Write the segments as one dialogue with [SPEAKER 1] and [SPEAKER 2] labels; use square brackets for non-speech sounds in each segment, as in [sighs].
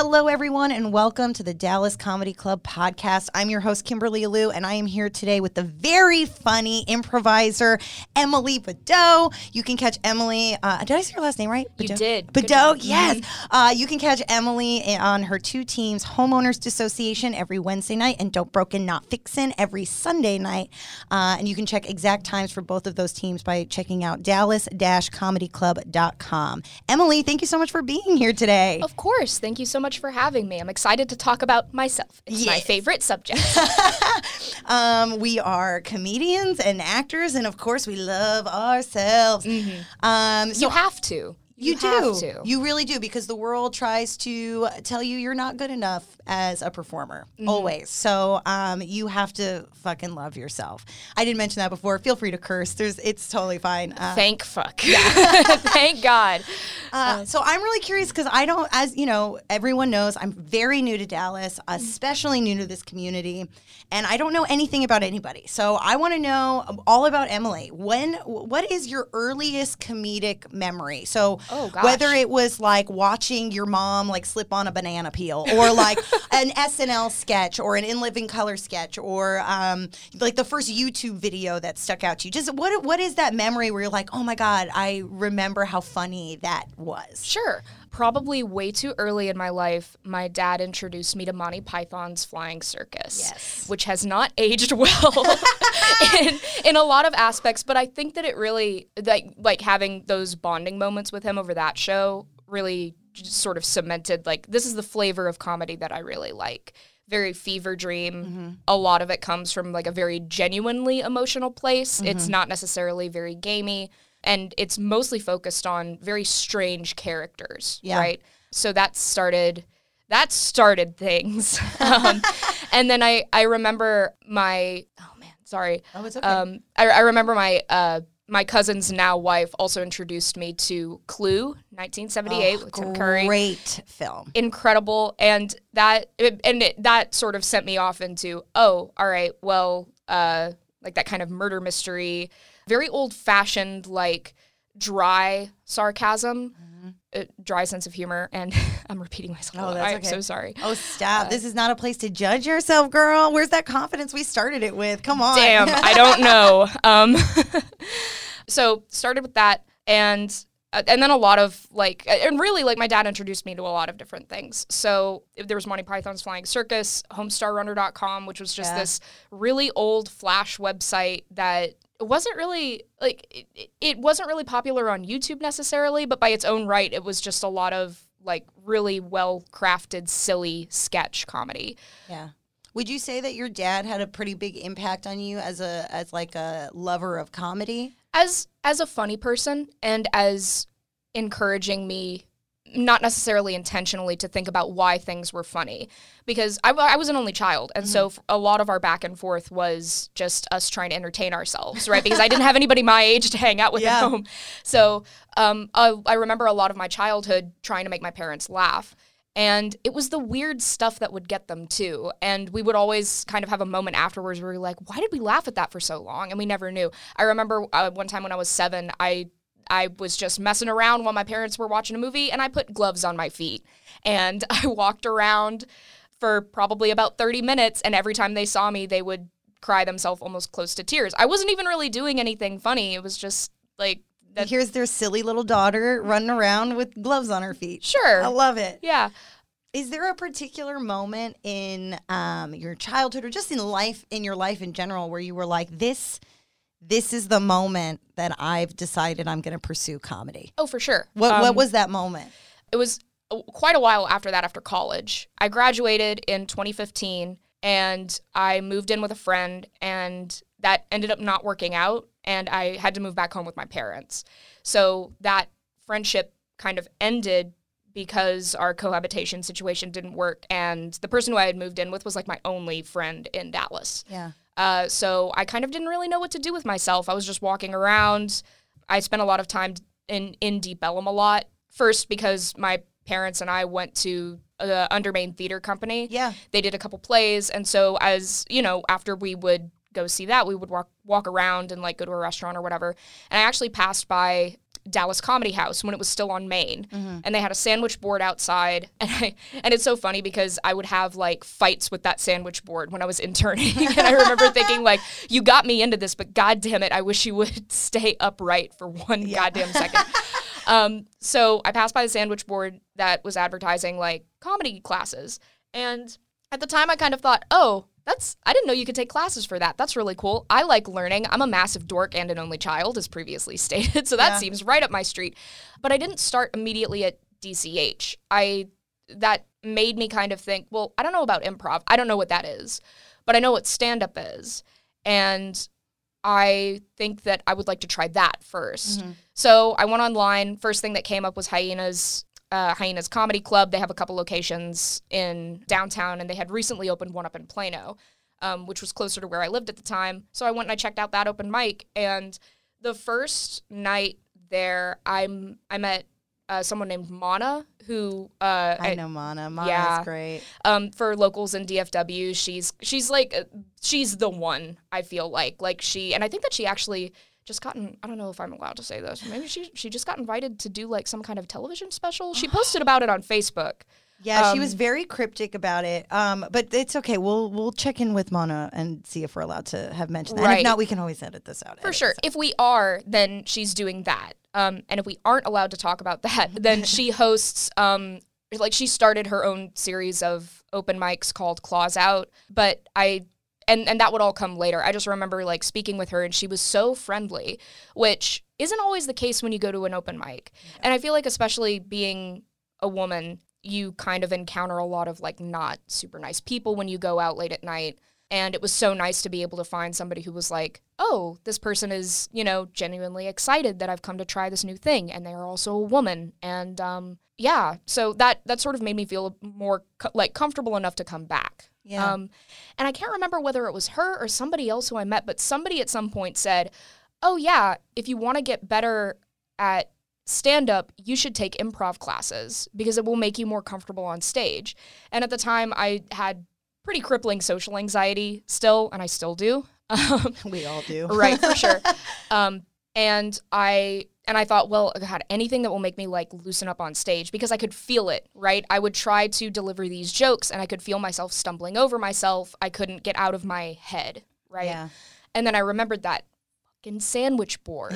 [SPEAKER 1] Hello, everyone, and welcome to the Dallas Comedy Club podcast. I'm your host, Kimberly Lou, and I am here today with the very funny improviser, Emily Baudot. You can catch Emily. Uh, did I say her last name right?
[SPEAKER 2] You did. Baudot,
[SPEAKER 1] yes. Uh, you can catch Emily on her two teams, Homeowners Association, every Wednesday night, and Dope Broken Not Fixin' every Sunday night. Uh, and you can check exact times for both of those teams by checking out dallas-comedyclub.com. Emily, thank you so much for being here today.
[SPEAKER 2] Of course. Thank you so much for having me. I'm excited to talk about myself. It's my favorite subject. [laughs]
[SPEAKER 1] Um, we are comedians and actors, and of course, we love ourselves. Um, so
[SPEAKER 2] you have to.
[SPEAKER 1] You, do.
[SPEAKER 2] have to.
[SPEAKER 1] You really do because the world tries to tell you you're not good enough as a performer
[SPEAKER 2] Mm-hmm.
[SPEAKER 1] always. So um, you have to fucking love yourself. I didn't mention that before. Feel free to curse. There's it's totally fine. Uh,
[SPEAKER 2] Thank fuck. [laughs] Thank God. [laughs]
[SPEAKER 1] Uh, so I'm really curious because I don't, as you know, everyone knows I'm very new to Dallas, especially new to this community, and I don't know anything about anybody. So I want to know all about Emily. When, what is your earliest comedic memory? So
[SPEAKER 2] Oh, gosh.
[SPEAKER 1] whether it was like watching your mom like slip on a banana peel, or like [laughs] an SNL sketch, or an In Living Color sketch, or um, like the first YouTube video that stuck out to you. Just what, what is that memory where you're like, oh my god, I remember how funny that was.
[SPEAKER 2] Sure. Probably way too early in my life, my dad introduced me to Monty Python's Flying Circus,
[SPEAKER 1] Yes.
[SPEAKER 2] which has not [laughs] aged well [laughs] in, in a lot of aspects. But I think that it really, like, like having those bonding moments with him over that show really sort of cemented, like, this is the flavor of comedy that I really like. Very fever dream. Mm-hmm. A lot of it comes from like a very genuinely emotional place. It's mm-hmm. not necessarily very gamey and it's mostly focused on very strange characters,
[SPEAKER 1] Yeah.
[SPEAKER 2] right? So that started that started things. [laughs] um, and then I I remember my oh man, sorry.
[SPEAKER 1] Oh, it's okay.
[SPEAKER 2] Um, I, I remember my uh my cousin's now wife also introduced me to Clue, 1978 with Tim Curry
[SPEAKER 1] Great film.
[SPEAKER 2] incredible and that it, and it, that sort of sent me off into oh all right well uh like that kind of murder mystery very old fashioned like dry sarcasm uh, dry sense of humor and [laughs] i'm repeating myself a
[SPEAKER 1] Mm-hmm. Oh,
[SPEAKER 2] i'm
[SPEAKER 1] okay.
[SPEAKER 2] so sorry
[SPEAKER 1] Oh, stop. this is not a place to judge yourself, girl. Where's that confidence we started it with? Come on.
[SPEAKER 2] damn i [laughs] don't know um [laughs] so started with that and uh, and then a lot of like and really like my dad introduced me to a lot of different things so there was monty python's flying circus homestarrunner.com which was just
[SPEAKER 1] Yeah.
[SPEAKER 2] this really old flash website that wasn't really like it- it, it wasn't really popular on youtube necessarily but by its own right it was just a lot of like really well crafted silly sketch comedy
[SPEAKER 1] Yeah. Would you say that your dad had a pretty big impact on you as a as like a lover of comedy?
[SPEAKER 2] as as a funny person and as encouraging me not necessarily intentionally to think about why things were funny because I, I was an only child and so a lot of our back and forth was just us trying to entertain ourselves right because i didn't have anybody my age to hang out with
[SPEAKER 1] Yeah.
[SPEAKER 2] at home so um, I, I remember a lot of my childhood trying to make my parents laugh and it was the weird stuff that would get them too. And we would always kind of have a moment afterwards where we were like, why did we laugh at that for so long? And we never knew. I remember uh, one time when I was seven, I I was just messing around while my parents were watching a movie and I put gloves on my feet. And [laughs] I walked around for probably about 30 minutes. And every time they saw me, they would cry themselves almost close to tears. I wasn't even really doing anything funny. It was just like, that,
[SPEAKER 1] Here's their silly little daughter running around with gloves on her feet.
[SPEAKER 2] sure.
[SPEAKER 1] I love it.
[SPEAKER 2] yeah.
[SPEAKER 1] Is there a particular moment in um, your childhood or just in life, in your life in general, where you were like, this, this is the moment that I've decided I'm going to pursue comedy?
[SPEAKER 2] Oh, for sure.
[SPEAKER 1] What,
[SPEAKER 2] Um,
[SPEAKER 1] what was that moment?
[SPEAKER 2] it was uh, quite a while after that after college i graduated in 2015 and i moved in with a friend and that ended up not working out and i had to move back home with my parents so that friendship kind of ended because our cohabitation situation didn't work and the person who i had moved in with was like my only friend in dallas
[SPEAKER 1] Yeah.
[SPEAKER 2] Uh, so I kind of didn't really know what to do with myself. I was just walking around. I spent a lot of time in in Deep Ellum a lot. First because my parents and I went to the Undermain Theater Company.
[SPEAKER 1] Yeah.
[SPEAKER 2] They did a couple plays, and so as you know, after we would go see that, we would walk walk around and like go to a restaurant or whatever. And I actually passed by Dallas Comedy House when it was still on Main, and they had a sandwich board outside, [laughs] and I and it's so funny because I would have like fights with that sandwich board when I was interning, [laughs] and I remember thinking like, "You got me into this, but god damn it, I wish you would [laughs] stay upright for one goddamn second. Um, so I passed by the sandwich board that was advertising like comedy classes, and at the time I kind of thought, "Oh." That's I didn't know you could take classes for that. That's really cool. I like learning. I'm a massive dork and an only child, as previously [laughs] stated, so that
[SPEAKER 1] Yeah.
[SPEAKER 2] seems right up my street. But I didn't start immediately at DCH. I that made me kind of think, well, I don't know about improv. I don't know what that is, but I know what stand up is. And I think that I would like to try that 1st mm-hmm. So I went online. First thing that came up was Hyenas. Uh, Hyenas Comedy Club. They have a couple locations in downtown, and they had recently opened one up in Plano, um, which was closer to where I lived at the time. So I went and I checked out that open mic. And the first night there, I'm I met uh, someone named Mana, who uh,
[SPEAKER 1] I know Mana. Mana
[SPEAKER 2] yeah.
[SPEAKER 1] great.
[SPEAKER 2] um, for locals in DFW, she's she's like she's the one. I feel like like she, and I think that she actually just gotten. I don't know if I'm allowed to say this. Maybe she she just got invited to do like some kind of television special. She posted about it on Facebook.
[SPEAKER 1] Yeah, she was
[SPEAKER 2] Um,
[SPEAKER 1] very cryptic about it. Um, but it's okay. We'll we'll check in with Mona and see if we're allowed to have mentioned that. And if not, we can always edit this out.
[SPEAKER 2] For sure. If we are, then she's doing that. Um, and if we aren't allowed to talk about that, [laughs] then she hosts, um, like, she started her own series of open mics called Claws Out. But I, and, and that would all come later. I just remember, like, speaking with her, and she was so friendly, which isn't always the case when you go to an open mic. And I feel like, especially being a woman, you kind of encounter a lot of, like, not super nice people when you go out late at night. And it was so nice to be able to find somebody who was like, oh, this person is, you know, genuinely excited that I've come to try this new thing. And they are also a woman. And um, yeah, so that, that sort of made me feel more co- like comfortable enough to come back.
[SPEAKER 1] Yeah.
[SPEAKER 2] Um, and I can't remember whether it was her or somebody else who I met, but somebody at some point said, oh, yeah, if you want to get better at stand up, you should take improv classes because it will make you more comfortable on stage. And at the time, I had pretty crippling social anxiety still, and I still do. Um, [laughs]
[SPEAKER 1] we all do.
[SPEAKER 2] right, for sure. [laughs] Um, and I and I thought, well, God, anything that will make me like loosen up on stage because I could feel it, right? I would try to deliver these jokes and I could feel myself stumbling over myself. I couldn't get out of my head, right?
[SPEAKER 1] Yeah.
[SPEAKER 2] And then I remembered that fucking sandwich board.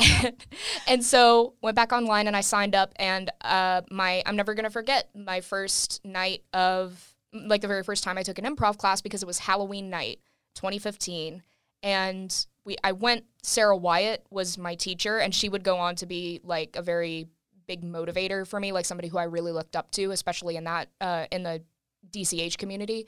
[SPEAKER 2] and, [laughs] [laughs] and so went back online and I signed up and uh, my I'm never gonna forget my first night of like the very first time I took an improv class because it was Halloween night, 2015, and we I went. Sarah Wyatt was my teacher, and she would go on to be like a very big motivator for me, like somebody who I really looked up to, especially in that uh, in the DCH community.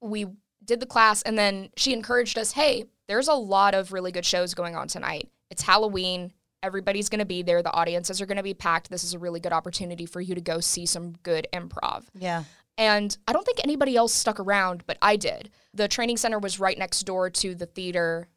[SPEAKER 2] We did the class, and then she encouraged us, "Hey, there's a lot of really good shows going on tonight. It's Halloween." Everybody's going to be there. The audiences are going to be packed. This is a really good opportunity for you to go see some good improv.
[SPEAKER 1] Yeah.
[SPEAKER 2] And I don't think anybody else stuck around, but I did. The training center was right next door to the theater.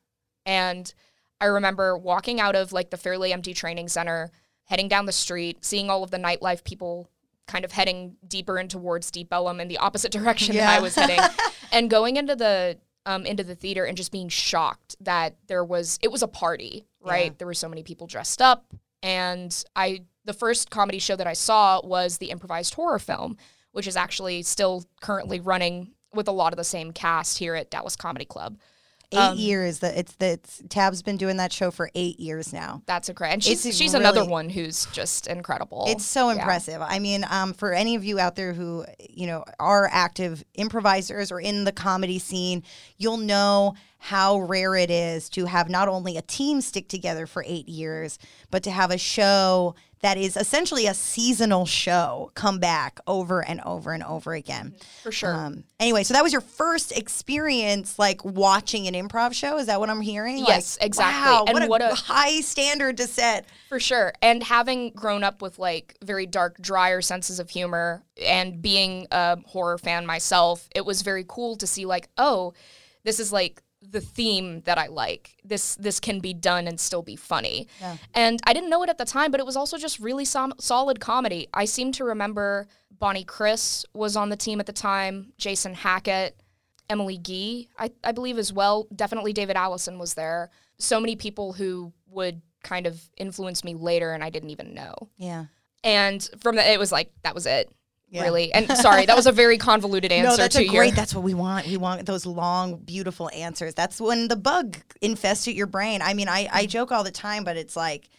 [SPEAKER 2] And I remember walking out of like the fairly empty training center, heading down the street, seeing all of the nightlife people kind of heading deeper in towards Deep Ellum in the opposite [laughs] direction that I was heading, [laughs] and going into the um, into the theater and just being shocked that there was it was a party, right?
[SPEAKER 1] Yeah.
[SPEAKER 2] There were so many people dressed up, and I the first comedy show that I saw was the improvised horror film, which is actually still currently running with a lot of the same cast here at Dallas Comedy Club.
[SPEAKER 1] Eight
[SPEAKER 2] Um,
[SPEAKER 1] years. That it's that Tab's been doing that show for eight years now.
[SPEAKER 2] That's incredible, and she's
[SPEAKER 1] It's
[SPEAKER 2] she's another one who's just incredible.
[SPEAKER 1] It's so
[SPEAKER 2] Yeah.
[SPEAKER 1] impressive. I mean, um, for any of you out there who you know are active improvisers or in the comedy scene, you'll know how rare it is to have not only a team stick together for eight years, but to have a show that is essentially a seasonal show come back over and over and over again.
[SPEAKER 2] for sure.
[SPEAKER 1] Um, anyway, so that was your first experience, like watching an improv show. Is that what I'm hearing?
[SPEAKER 2] Yes,
[SPEAKER 1] Like,
[SPEAKER 2] exactly.
[SPEAKER 1] Wow,
[SPEAKER 2] And
[SPEAKER 1] what a
[SPEAKER 2] what a-
[SPEAKER 1] high standard to set.
[SPEAKER 2] For sure. And having grown up with like very dark, drier senses of humor and being a horror fan myself, it was very cool to see like, oh, this is like the theme that I like. This this can be done and still be funny.
[SPEAKER 1] Yeah.
[SPEAKER 2] And I didn't know it at the time, but it was also just really som- solid comedy. I seem to remember Bonnie Chris was on the team at the time, Jason Hackett, Emily Gee, I, I believe as well. Definitely David Allison was there. So many people who would kind of influence me later and I didn't even know.
[SPEAKER 1] Yeah.
[SPEAKER 2] And from that, it was like, that was it.
[SPEAKER 1] Yeah.
[SPEAKER 2] Really. And sorry, that was a very convoluted [laughs] answer
[SPEAKER 1] no, that's
[SPEAKER 2] to
[SPEAKER 1] a great.
[SPEAKER 2] your.
[SPEAKER 1] That's what we want. We want those long, beautiful answers. That's when the bug infested your brain. I mean, I, I mm. joke all the time, but it's like,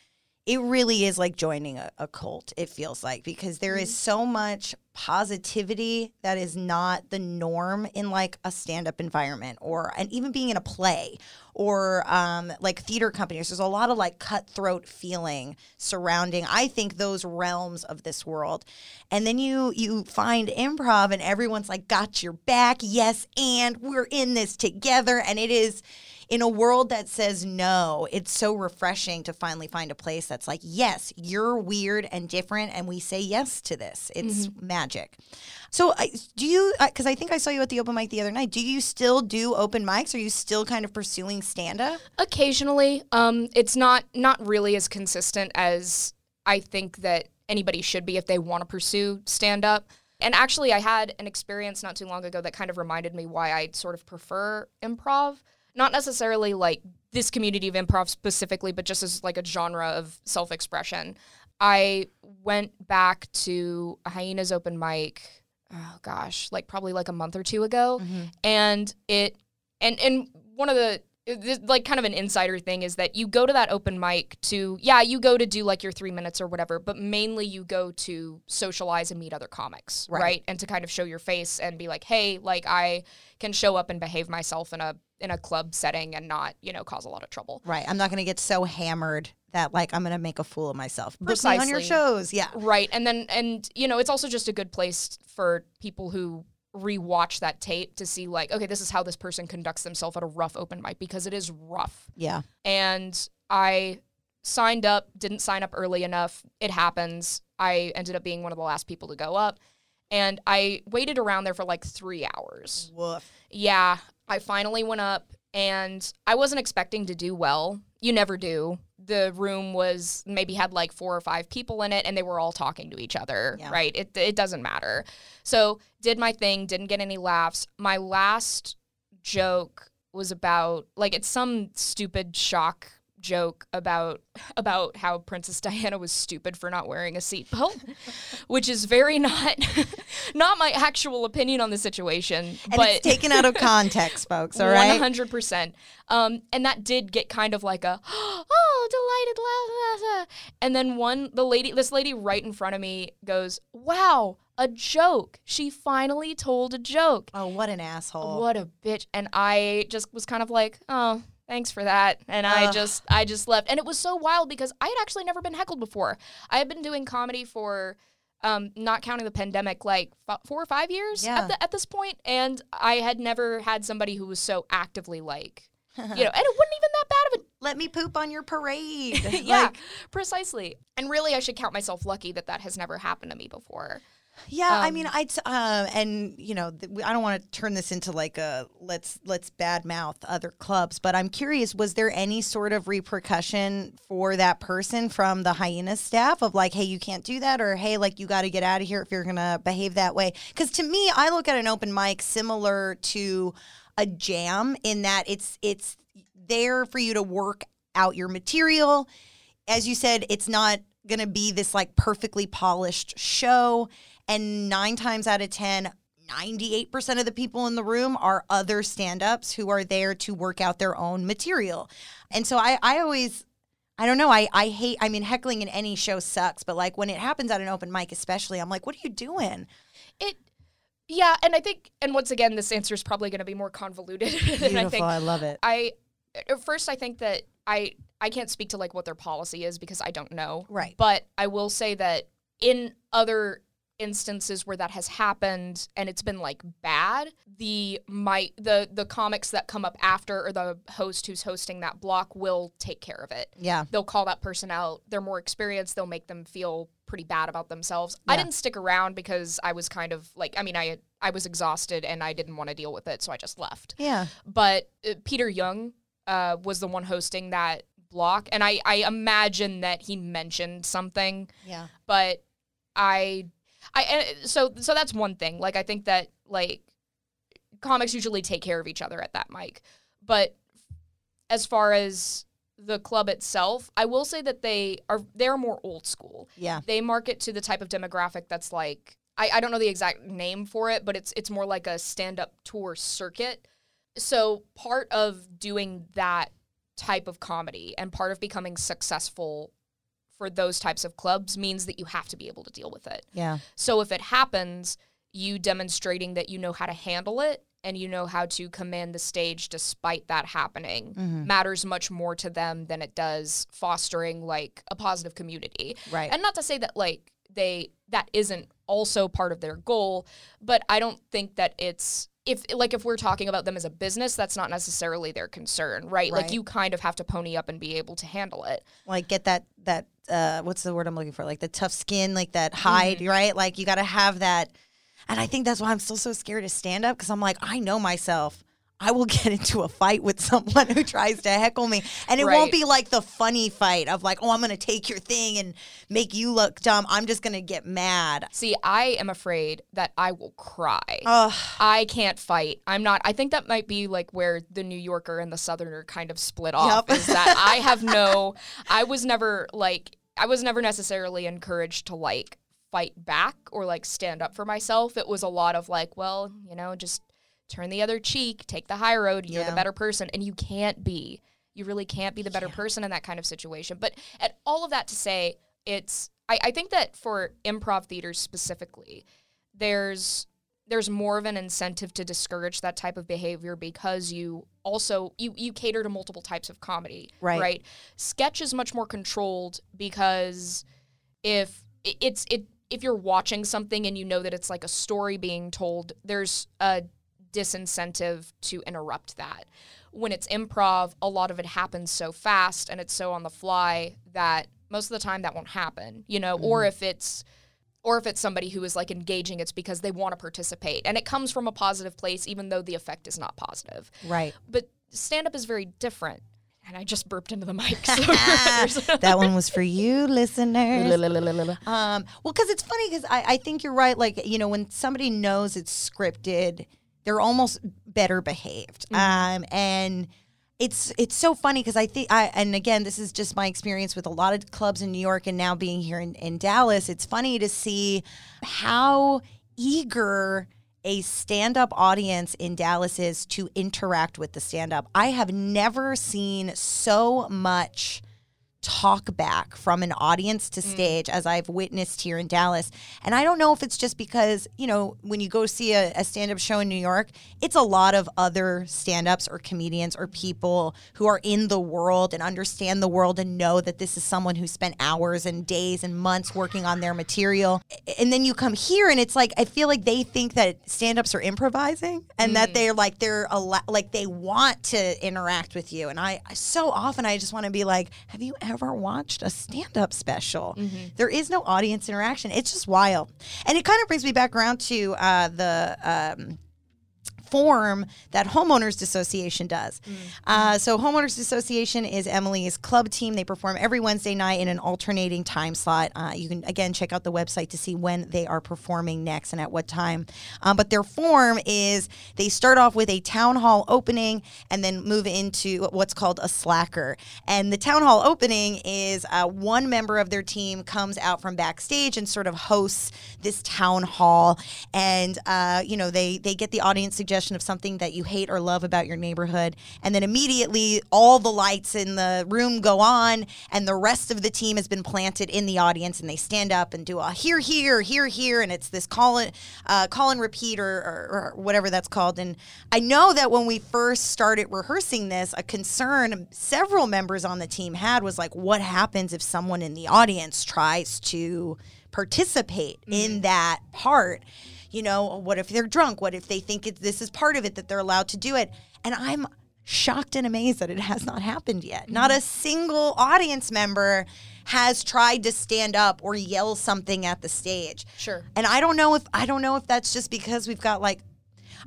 [SPEAKER 1] it really is like joining a, a cult. It feels like because there is so much positivity that is not the norm in like a stand-up environment or and even being in a play or um, like theater companies. There's a lot of like cutthroat feeling surrounding. I think those realms of this world, and then you you find improv and everyone's like got your back. Yes, and we're in this together, and it is in a world that says no, it's so refreshing to finally find a place that's like, yes, you're weird and different, and we say yes to this. It's magic. So, I- do you, because I think I saw you at the open mic the other night, do you still do open mics? Are you still kind of pursuing stand up?
[SPEAKER 2] Occasionally, um, it's not not really as consistent as I think that anybody should be if they want to pursue stand up. And actually, I had an experience not too long ago that kind of reminded me why I sort of prefer improv. Not necessarily like this community of improv specifically, but just as like a genre of self expression. I went back to a Hyenas open mic, oh gosh, like probably like a month or two ago. Mm-hmm. And it, and, and one of the, this, like kind of an insider thing is that you go to that open mic to yeah you go to do like your three minutes or whatever but mainly you go to socialize and meet other comics
[SPEAKER 1] Right.
[SPEAKER 2] right. and to kind of show your face and be like hey like i can show up and behave myself in a in a club setting and not you know cause a lot of trouble
[SPEAKER 1] Right. I'm not going to get so hammered that like I'm going to make a fool of myself. Book me on your shows. Yeah.
[SPEAKER 2] Right. And then and you know, it's also just a good place for people who rewatch that tape to see like, okay, this is how this person conducts themselves at a rough open mic because it is rough.
[SPEAKER 1] Yeah.
[SPEAKER 2] And I signed up, didn't sign up early enough. It happens. I ended up being one of the last people to go up. And I waited around there for like three hours.
[SPEAKER 1] Woof.
[SPEAKER 2] Yeah, I finally went up and I wasn't expecting to do well. You never do. The room was maybe had like four or five people in it and they were all talking to each other,
[SPEAKER 1] Yeah.
[SPEAKER 2] right? It it doesn't matter. So, did my thing, didn't get any laughs. My last joke was about like it's some stupid shock joke about [laughs] about how Princess Diana was stupid for not wearing a seatbelt, [laughs] which is very not [laughs] not my actual opinion on the situation.
[SPEAKER 1] And
[SPEAKER 2] but
[SPEAKER 1] it's taken out of context, folks. All right.
[SPEAKER 2] one hundred percent. Um, and that did get kind of like a [gasps] oh delighted and then one the lady this lady right in front of me goes wow a joke she finally told a joke
[SPEAKER 1] Oh, what an asshole.
[SPEAKER 2] what a bitch and I just was kind of like oh thanks for that and I
[SPEAKER 1] Ugh.
[SPEAKER 2] just I just left and it was so wild because I had actually never been heckled before I had been doing comedy for um, not counting the pandemic, like f- four or five years
[SPEAKER 1] Yeah.
[SPEAKER 2] at, the, at this point, and I had never had somebody who was so actively like, you know, [laughs] and it wasn't even that bad of a
[SPEAKER 1] Let me poop on your parade. [laughs]
[SPEAKER 2] yeah,
[SPEAKER 1] Like,
[SPEAKER 2] precisely. And really, I should count myself lucky that that has never happened to me before.
[SPEAKER 1] Yeah, I
[SPEAKER 2] Um,
[SPEAKER 1] mean, I'd uh, and you know, th- we- I don't want to turn this into like a let's let's badmouth other clubs, but I'm curious, was there any sort of repercussion for that person from the hyena staff of like, hey, you can't do that, or hey, like you got to get out of here if you're gonna behave that way? Because to me, I look at an open mic similar to a jam in that it's it's there for you to work out your material as you said, it's not going to be this like perfectly polished show. And nine times out of 10, 98% of the people in the room are other stand ups who are there to work out their own material. And so I, I always, I don't know, I, I hate, I mean, heckling in any show sucks, but like when it happens at an open mic, especially, I'm like, what are you doing?
[SPEAKER 2] It, yeah, and I think, and once again, this answer is probably going to be more convoluted [laughs] than I think.
[SPEAKER 1] I love it.
[SPEAKER 2] I at first I think that I I can't speak to like what their policy is because I don't know.
[SPEAKER 1] Right.
[SPEAKER 2] But I will say that in other instances where that has happened and it's been like bad, the my the the comics that come up after or the host who's hosting that block will take care of it.
[SPEAKER 1] Yeah.
[SPEAKER 2] They'll call that person out. They're more experienced. They'll make them feel pretty bad about themselves. I didn't stick around because I was kind of like I mean I I was exhausted and I didn't want to deal with it, so I just left
[SPEAKER 1] Yeah.
[SPEAKER 2] but uh, Peter Young uh, was the one hosting that block, and I, I imagine that he mentioned something,
[SPEAKER 1] Yeah.
[SPEAKER 2] but I, I so so that's one thing. Like I think that like comics usually take care of each other at that mic, but as far as the club itself, I will say that they are they're more old school.
[SPEAKER 1] Yeah.
[SPEAKER 2] They market to the type of demographic that's like I, I don't know the exact name for it, but it's it's more like a stand-up tour circuit. So part of doing that type of comedy and part of becoming successful for those types of clubs means that you have to be able to deal with it.
[SPEAKER 1] Yeah.
[SPEAKER 2] So if it happens, you demonstrating that you know how to handle it and you know how to command the stage despite that happening
[SPEAKER 1] Mm-hmm.
[SPEAKER 2] matters much more to them than it does fostering like a positive community.
[SPEAKER 1] Right.
[SPEAKER 2] And not to say that like they that isn't also part of their goal, but I don't think that it's if like if we're talking about them as a business, that's not necessarily their concern, right?
[SPEAKER 1] Right.
[SPEAKER 2] Like you kind of have to pony up and be able to handle it.
[SPEAKER 1] like get that that uh what's the word I'm looking for? Like the tough skin, like that hide, right? Like you got to have that. And I think that's why I'm still so scared to stand up because I'm like, I know myself. I will [laughs] get into a fight with someone who tries to heckle me. And it won't be like the funny fight of like, oh, I'm going to take your thing and make you look dumb. I'm just going to get mad.
[SPEAKER 2] See, I am afraid that I will cry.
[SPEAKER 1] Ugh.
[SPEAKER 2] I can't fight. I'm not. I think that might be like where the New Yorker and the Southerner kind of split off.
[SPEAKER 1] Yep.
[SPEAKER 2] Is that I [laughs] have no. I was never like. I was never necessarily encouraged to like fight back or like stand up for myself. It was a lot of like, well, you know, just turn the other cheek, take the high road. You're
[SPEAKER 1] Yeah.
[SPEAKER 2] the better person, and you can't be. You really can't be the better person in that kind of situation. But at all of that to say, it's. I, I think that for improv theaters specifically, there's there's more of an incentive to discourage that type of behavior because you also you you cater to multiple types of comedy
[SPEAKER 1] Right.
[SPEAKER 2] right sketch is much more controlled because if it- it's it if you're watching something and you know that it's like a story being told there's a disincentive to interrupt that when it's improv a lot of it happens so fast and it's so on the fly that most of the time that won't happen you know or if it's or if it's somebody who is like engaging it's because they want to participate and it comes from a positive place even though the effect is not positive
[SPEAKER 1] Right.
[SPEAKER 2] but stand up is very different and i just burped into the mic [laughs] so
[SPEAKER 1] that one was for you, listeners. [laughs] Um, well, because it's funny because I, I think you're right. Like, you know, when somebody knows it's scripted, they're almost better behaved. Um, and it's it's so funny because I think I and again this is just my experience with a lot of clubs in New York and now being here in, in Dallas. It's funny to see how eager a stand-up audience in Dallas is to interact with the stand-up. I have never seen so much talk back from an audience to mm. stage as I've witnessed here in Dallas. And I don't know if it's just because, you know, when you go see a, a stand up show in New York, it's a lot of other stand ups or comedians or people who are in the world and understand the world and know that this is someone who spent hours and days and months working on their material. And then you come here and it's like, I feel like they think that stand ups are improvising and that mm. they're like, they're a like they want to interact with you. And I, so often I just want to be like, have you ever watched a stand up special? There is no audience interaction. It's just wild. And it kind of brings me back around to uh, the. Um, form that homeowners association does. Uh, so homeowners association is emily's club team. They perform every wednesday night in an alternating time slot. Uh, you can again check out the website to see when they are performing next and at what time. Um, but their form is they start off with a town hall opening and then move into what's called a slacker. And the town hall opening is uh, one member of their team comes out from backstage and sort of hosts this town hall. And uh, you know they they get the audience suggestion of something that you hate or love about your neighborhood and then immediately all the lights in the room go on and the rest of the team has been planted in the audience and they stand up and do a here here here here and it's this call and uh, call and repeat or, or, or whatever that's called. And i know that when we first started rehearsing this a concern several members on the team had was like what happens if someone in the audience tries to participate in that part you know what if they're drunk? What if they think it, this is part of it that they're allowed to do it? And i'm shocked and amazed that it has not happened yet. Mm-hmm. Not a single audience member has tried to stand up or yell something at the stage.
[SPEAKER 2] Sure.
[SPEAKER 1] and i don't know if i don't know if that's just because we've got like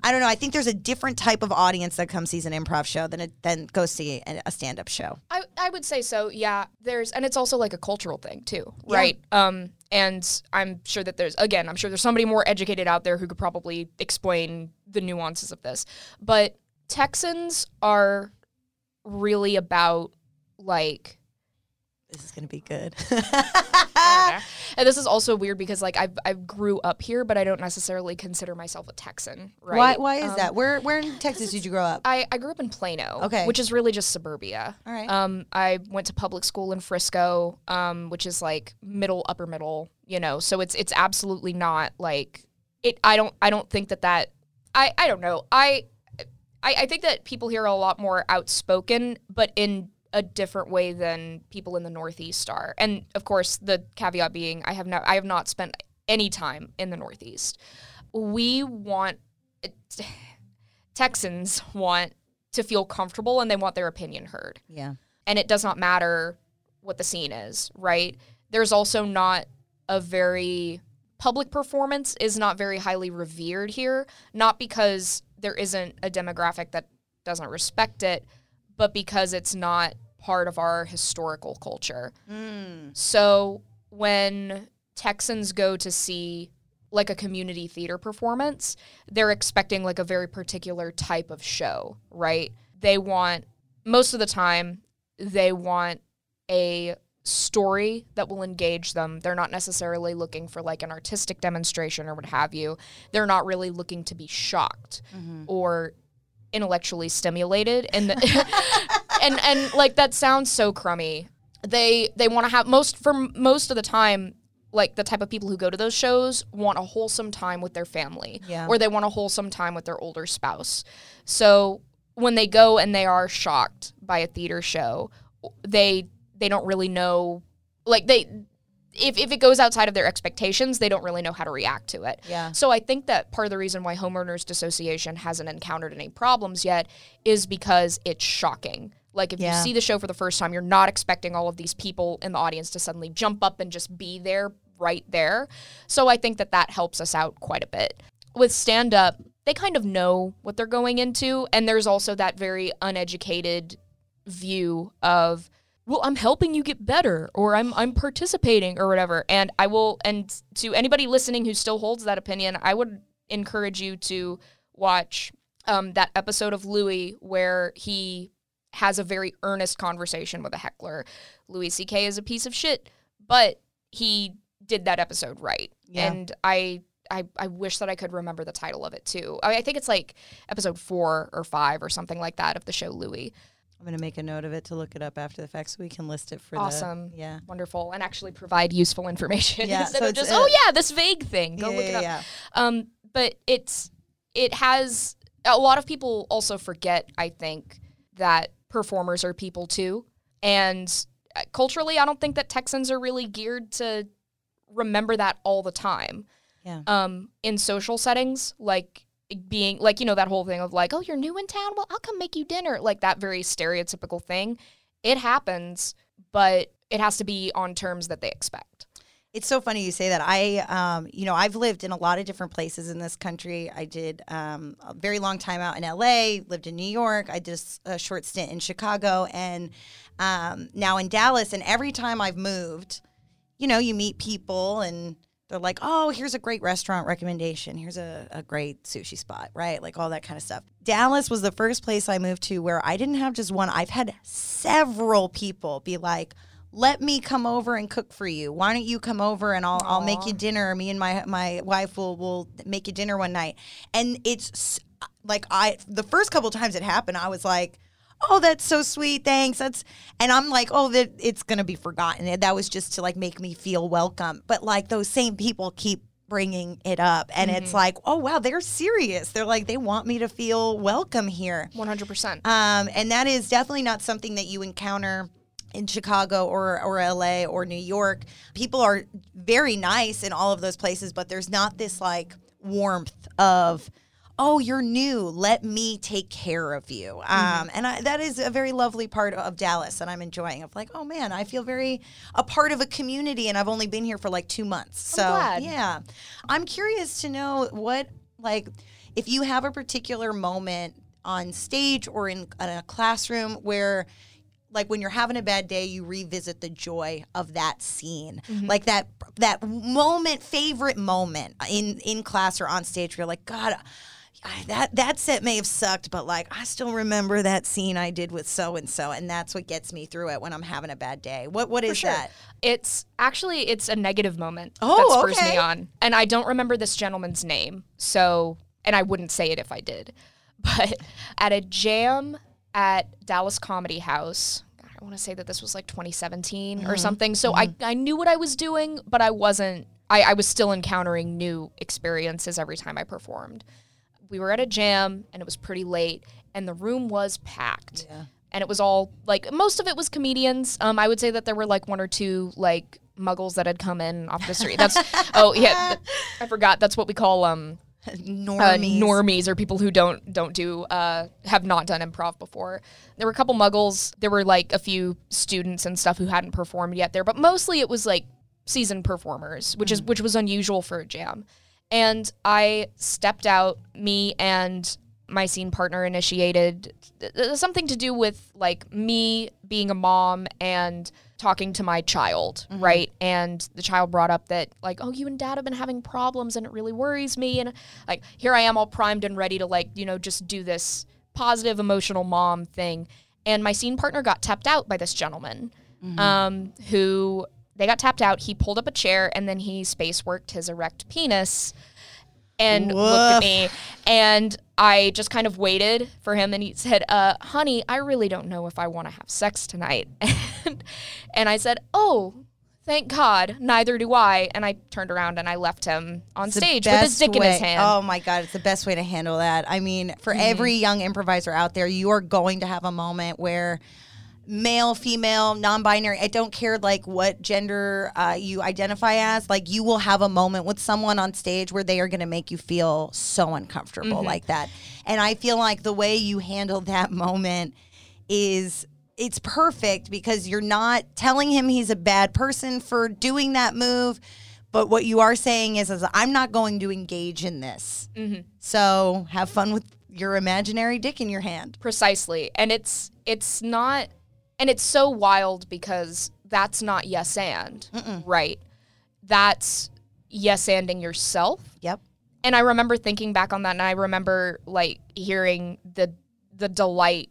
[SPEAKER 1] I don't know. I think there's a different type of audience that comes sees an improv show than it than goes see a, a stand up show.
[SPEAKER 2] I, I would say so yeah there's and it's also like a cultural thing too right um and i'm sure that there's again i'm sure there's somebody more educated out there who could probably explain the nuances of this but texans are really about like
[SPEAKER 1] This is gonna be good. [laughs]
[SPEAKER 2] and this is also weird because like I've I grew up here, but I don't necessarily consider myself a Texan. Right?
[SPEAKER 1] Why? Why is
[SPEAKER 2] Um,
[SPEAKER 1] that? Where? Where in Texas did you grow up?
[SPEAKER 2] I, I grew up in Plano,
[SPEAKER 1] Okay.
[SPEAKER 2] which is really just suburbia.
[SPEAKER 1] All right.
[SPEAKER 2] Um, I went to public school in Frisco, um, which is like middle, upper middle, you know. So it's it's absolutely not like it. I don't I don't think that that I I don't know. I I, I think that people here are a lot more outspoken, but in a different way than people in the Northeast are. And of course, the caveat being, I have not I have not spent any time in the Northeast. We want [sighs] Texans want to feel comfortable and they want their opinion heard.
[SPEAKER 1] yeah.
[SPEAKER 2] And it does not matter what the scene is, right? There's also not a very public performance is not very highly revered here, not because there isn't a demographic that doesn't respect it, but because it's not part of our historical culture.
[SPEAKER 1] Mm.
[SPEAKER 2] So when Texans go to see like a community theater performance, they're expecting like a very particular type of show, right? They want most of the time they want a story that will engage them. They're not necessarily looking for like an artistic demonstration or what have you. They're not really looking to be shocked or intellectually stimulated and [laughs] and and like that sounds so crummy. They they want to have most for most of the time like the type of people who go to those shows want a wholesome time with their family
[SPEAKER 1] Yeah.
[SPEAKER 2] or they want a wholesome time with their older spouse. So when they go and they are shocked by a theater show, they they don't really know like they if, if it goes outside of their expectations, they don't really know how to react to it.
[SPEAKER 1] Yeah.
[SPEAKER 2] So I think that part of the reason why homeowners association hasn't encountered any problems yet is because it's shocking. Like if
[SPEAKER 1] Yeah.
[SPEAKER 2] you see the show for the first time, you're not expecting all of these people in the audience to suddenly jump up and just be there right there. So I think that that helps us out quite a bit. With stand up, they kind of know what they're going into and there's also that very uneducated view of well i'm helping you get better or i'm i'm participating or whatever and i will and to anybody listening who still holds that opinion i would encourage you to watch um, that episode of louis where he has a very earnest conversation with a heckler louis ck is a piece of shit but he did that episode right
[SPEAKER 1] Yeah.
[SPEAKER 2] and i I, I wish that I could remember the title of it too. I, I think it's like episode four or five or something like that of the show Louis.
[SPEAKER 1] I'm gonna make a note of it to look it up after the fact, so we can list it for
[SPEAKER 2] Awesome.
[SPEAKER 1] the yeah.
[SPEAKER 2] wonderful and actually provide useful information
[SPEAKER 1] Yeah, [laughs]
[SPEAKER 2] instead
[SPEAKER 1] so
[SPEAKER 2] of just
[SPEAKER 1] uh,
[SPEAKER 2] oh yeah this vague thing go
[SPEAKER 1] yeah,
[SPEAKER 2] look it up
[SPEAKER 1] yeah.
[SPEAKER 2] um but it's it has a lot of people also forget i think that performers are people too and uh, culturally i don't think that texans are really geared to remember that all the time
[SPEAKER 1] Yeah.
[SPEAKER 2] um in social settings like being like you know that whole thing of like oh you're new in town well i'll come make you dinner like that very stereotypical thing it happens but it has to be on terms that they expect
[SPEAKER 1] It's so funny you say that. I, um, you know, I've lived in a lot of different places in this country. I did um, a very long time out in LA, lived in New York. I did a short stint in Chicago, and um, now in Dallas. And every time I've moved, you know, you meet people and they're like, oh, here's a great restaurant recommendation. Here's a, a great sushi spot, right? Like all that kind of stuff. Dallas was the first place I moved to where I didn't have just one, I've had several people be like, let me come over and cook for you. Why don't you come over and I'll, I'll make you dinner. Me and my my wife will will make you dinner one night. And it's like I the first couple times it happened, I was like, oh, that's so sweet. Thanks. That's and I'm like, oh, that it's gonna be forgotten. And that was just to like make me feel welcome. But like those same people keep bringing it up, and it's like, oh wow, they're serious. They're like they want me to feel welcome here.
[SPEAKER 2] 100%
[SPEAKER 1] Um, and that is definitely not something that you encounter in Chicago or, or LA or New York. People are very nice in all of those places, but there's not this like warmth of, oh, you're new. Let me take care of you. Um, and I, that is a very lovely part of Dallas, and I'm enjoying. Of like, oh man, I feel very a part of a community, and I've only been here for like two months. So
[SPEAKER 2] glad.
[SPEAKER 1] yeah, I'm curious to know what like if you have a particular moment on stage or in, in a classroom where like when you're having a bad day you revisit the joy of that scene like that that moment favorite moment in in class or on stage where you're like god I- that that set may have sucked, but like I still remember that scene I did with so and so, and that's what gets me through it when I'm having a bad day. What what is
[SPEAKER 2] sure.
[SPEAKER 1] that?
[SPEAKER 2] It's actually it's a negative moment
[SPEAKER 1] Oh,
[SPEAKER 2] that spurs
[SPEAKER 1] okay.
[SPEAKER 2] me on, and I don't remember this gentleman's name. So, and I wouldn't say it if I did. [laughs] But at a jam at Dallas Comedy House, God, I want to say that this was like 2017
[SPEAKER 1] Mm-hmm.
[SPEAKER 2] or something. So I I knew what I was doing, but I wasn't. I, I was still encountering new experiences every time I performed. We were at a jam and it was pretty late, and the room was packed and it was all like most of it was comedians. Um, I would say that there were like one or two like muggles that had come in off the street. That's [laughs] oh yeah, I forgot. That's what we call um uh,
[SPEAKER 1] Normies.
[SPEAKER 2] normies or people who don't don't do uh have not done improv before. There were a couple muggles. There were like a few students and stuff who hadn't performed yet there, but mostly it was like seasoned performers, which is which was unusual for a jam. And I stepped out, me and my scene partner initiated th- th- something to do with like me being a mom and talking to my child, right? And the child brought up that like, oh, you and dad have been having problems and it really worries me and like here I am all primed and ready to like, you know, just do this positive emotional mom thing. And my scene partner got tapped out by this gentleman um, who they got tapped out. He pulled up a chair and then he space worked his erect penis and looked at me. And I just kind of waited for him and he said, uh, honey, I really don't know if I want to have sex tonight. [laughs] and, and I said, oh, thank God, neither do I. And I turned around and I left him on
[SPEAKER 1] It's
[SPEAKER 2] stage with his dick in his hand. Mm-hmm.
[SPEAKER 1] Oh my god, it's the best way to handle that. I mean, for every young improviser out there, you are going to have a moment where male, female, non-binary, I don't care like what gender uh, you identify as, like you will have a moment with someone on stage where they are going to make you feel so uncomfortable
[SPEAKER 2] Mm-hmm.
[SPEAKER 1] like that. And I feel like the way you handle that [laughs] moment is it's perfect because you're not telling him he's a bad person for doing that move but what you are saying is, is i'm not going to engage in this so have fun with your imaginary dick in your hand
[SPEAKER 2] precisely and it's it's not and it's so wild because that's not yes and right? That's yes anding yourself.
[SPEAKER 1] Yep.
[SPEAKER 2] And i remember thinking back on that and i remember like hearing the the delight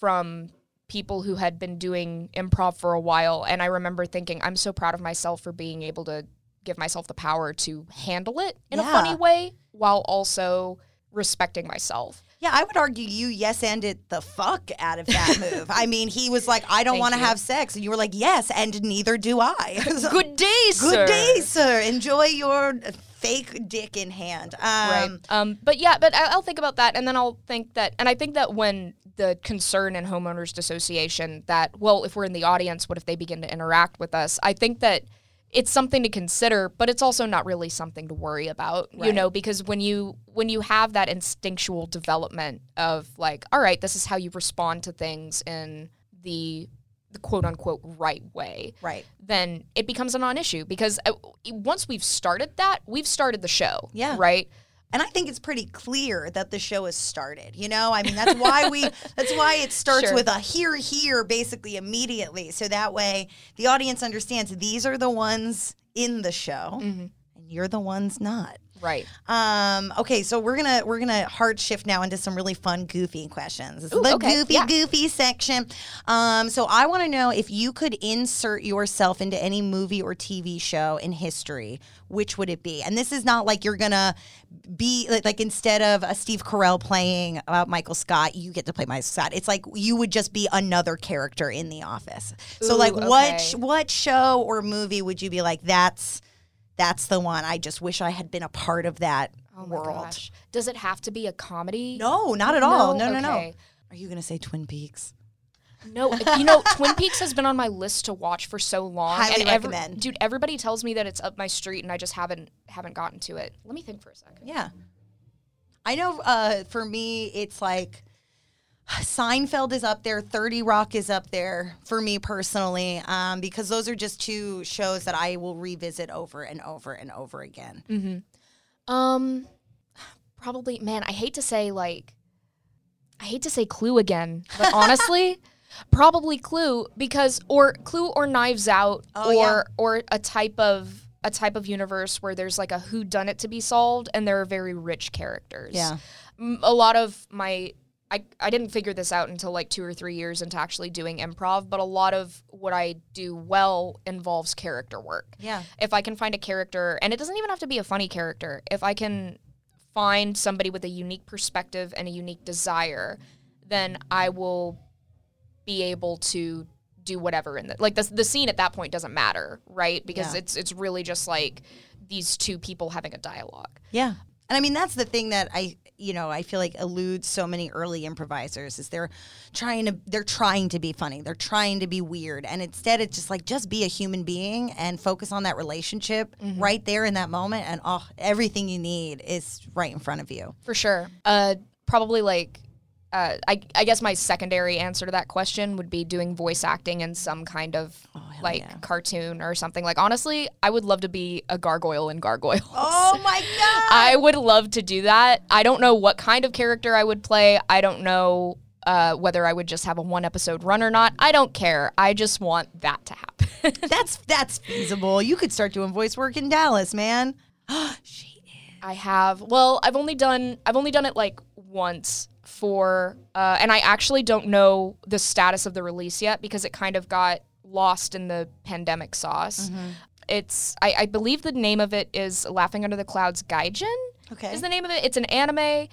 [SPEAKER 2] from people who had been doing improv for a while. And i remember thinking i'm so proud of myself for being able to give myself the power to handle it in a funny way while also respecting myself
[SPEAKER 1] yeah i would argue you yes ended the fuck out of that move. I mean he was like i don't want to have sex. And you were like yes and neither do i. [laughs]
[SPEAKER 2] Good day sir.
[SPEAKER 1] Good day sir. Enjoy your fake dick in hand. Um,
[SPEAKER 2] right. Um but yeah but i'll think about that and then i'll think that and i think that when the concern in homeowners association that well if we're in the audience what if they begin to interact with us? I think that it's something to consider but it's also not really something to worry about you know because when you when you have that instinctual development of like all right this is how you respond to things in the the quote unquote right way
[SPEAKER 1] right.
[SPEAKER 2] then it becomes a non-issue because uh, once we've started that we've started the show
[SPEAKER 1] Yeah.
[SPEAKER 2] right
[SPEAKER 1] And I think it's pretty clear that the show has started. You know, I mean, that's why we, [laughs] that's why it starts
[SPEAKER 2] Sure.
[SPEAKER 1] with a here, here, basically immediately. So that way the audience understands these are the ones in the show
[SPEAKER 2] Mm-hmm.
[SPEAKER 1] and you're the ones not.
[SPEAKER 2] Right
[SPEAKER 1] Um, okay, so we're gonna we're gonna hard shift now into some really fun, goofy questions.
[SPEAKER 2] Ooh,
[SPEAKER 1] the
[SPEAKER 2] okay,
[SPEAKER 1] goofy,
[SPEAKER 2] yeah.
[SPEAKER 1] goofy section. Um, so I want to know if you could insert yourself into any movie or TV show in history, which would it be? And this is not like you're gonna be like, like instead of a Steve Carell playing uh, Michael Scott, you get to play Michael Scott. It's like you would just be another character in The Office. So
[SPEAKER 2] Ooh,
[SPEAKER 1] like, what
[SPEAKER 2] okay.
[SPEAKER 1] sh- what show or movie would you be like? That's that's the one. I just wish I had been a part of that
[SPEAKER 2] Oh
[SPEAKER 1] world.
[SPEAKER 2] gosh. Does it have to be a comedy?
[SPEAKER 1] No, not at all. No, no, no.
[SPEAKER 2] Okay.
[SPEAKER 1] Are you gonna say Twin Peaks?
[SPEAKER 2] No, you know, [laughs] Twin Peaks has been on my list to watch for so long.
[SPEAKER 1] Highly
[SPEAKER 2] and every-
[SPEAKER 1] recommend.
[SPEAKER 2] dude, everybody tells me that it's up my street and I just haven't haven't gotten to it. Let me think for a second.
[SPEAKER 1] Yeah. I know. Uh, for me, it's like Seinfeld is up there. Thirty Rock is up there for me personally, um, because those are just two shows that I will revisit over and over and over again.
[SPEAKER 2] Um probably man, I hate to say like I hate to say Clue again, but [laughs] honestly, probably Clue because or Clue or Knives Out
[SPEAKER 1] Oh,
[SPEAKER 2] or
[SPEAKER 1] yeah.
[SPEAKER 2] or a type of a type of universe where there's like a who done it to be solved and there are very rich characters.
[SPEAKER 1] Yeah.
[SPEAKER 2] A lot of my I, I didn't figure this out until like two or three years into actually doing improv, but a lot of what I do well involves character work.
[SPEAKER 1] Yeah.
[SPEAKER 2] If I can find a character, and it doesn't even have to be a funny character, if I can find somebody with a unique perspective and a unique desire, then I will be able to do whatever in the like the, the scene at that point doesn't matter, right? Because
[SPEAKER 1] Yeah.
[SPEAKER 2] it's it's really just like these two people having a dialogue.
[SPEAKER 1] Yeah. And I mean that's the thing that I you know, I feel like eludes so many early improvisers is they're trying to they're trying to be funny. They're trying to be weird. And instead it's just like just be a human being and focus on that relationship right there in that moment and oh everything you need is right in front of you.
[SPEAKER 2] For sure. Uh, probably like, uh, I, I guess my secondary answer to that question would be doing voice acting in some kind of like
[SPEAKER 1] yeah.
[SPEAKER 2] cartoon or something. Like, honestly, I would love to be a gargoyle in Gargoyles.
[SPEAKER 1] Oh my [laughs] god.
[SPEAKER 2] I would love to do that. I don't know what kind of character I would play. I don't know uh, whether I would just have a one episode run or not. I don't care. I just want that to happen. [laughs]
[SPEAKER 1] that's that's feasible. You could start doing voice work in Dallas, man. [gasps] she is.
[SPEAKER 2] I have. Well, I've only done I've only done it like once for uh, and I actually don't know the status of the release yet because it kind of got lost in the pandemic sauce. It's I, I believe the name of it is Laughing Under the Clouds Gaiden.
[SPEAKER 1] Okay.
[SPEAKER 2] Is the name of it. It's an anime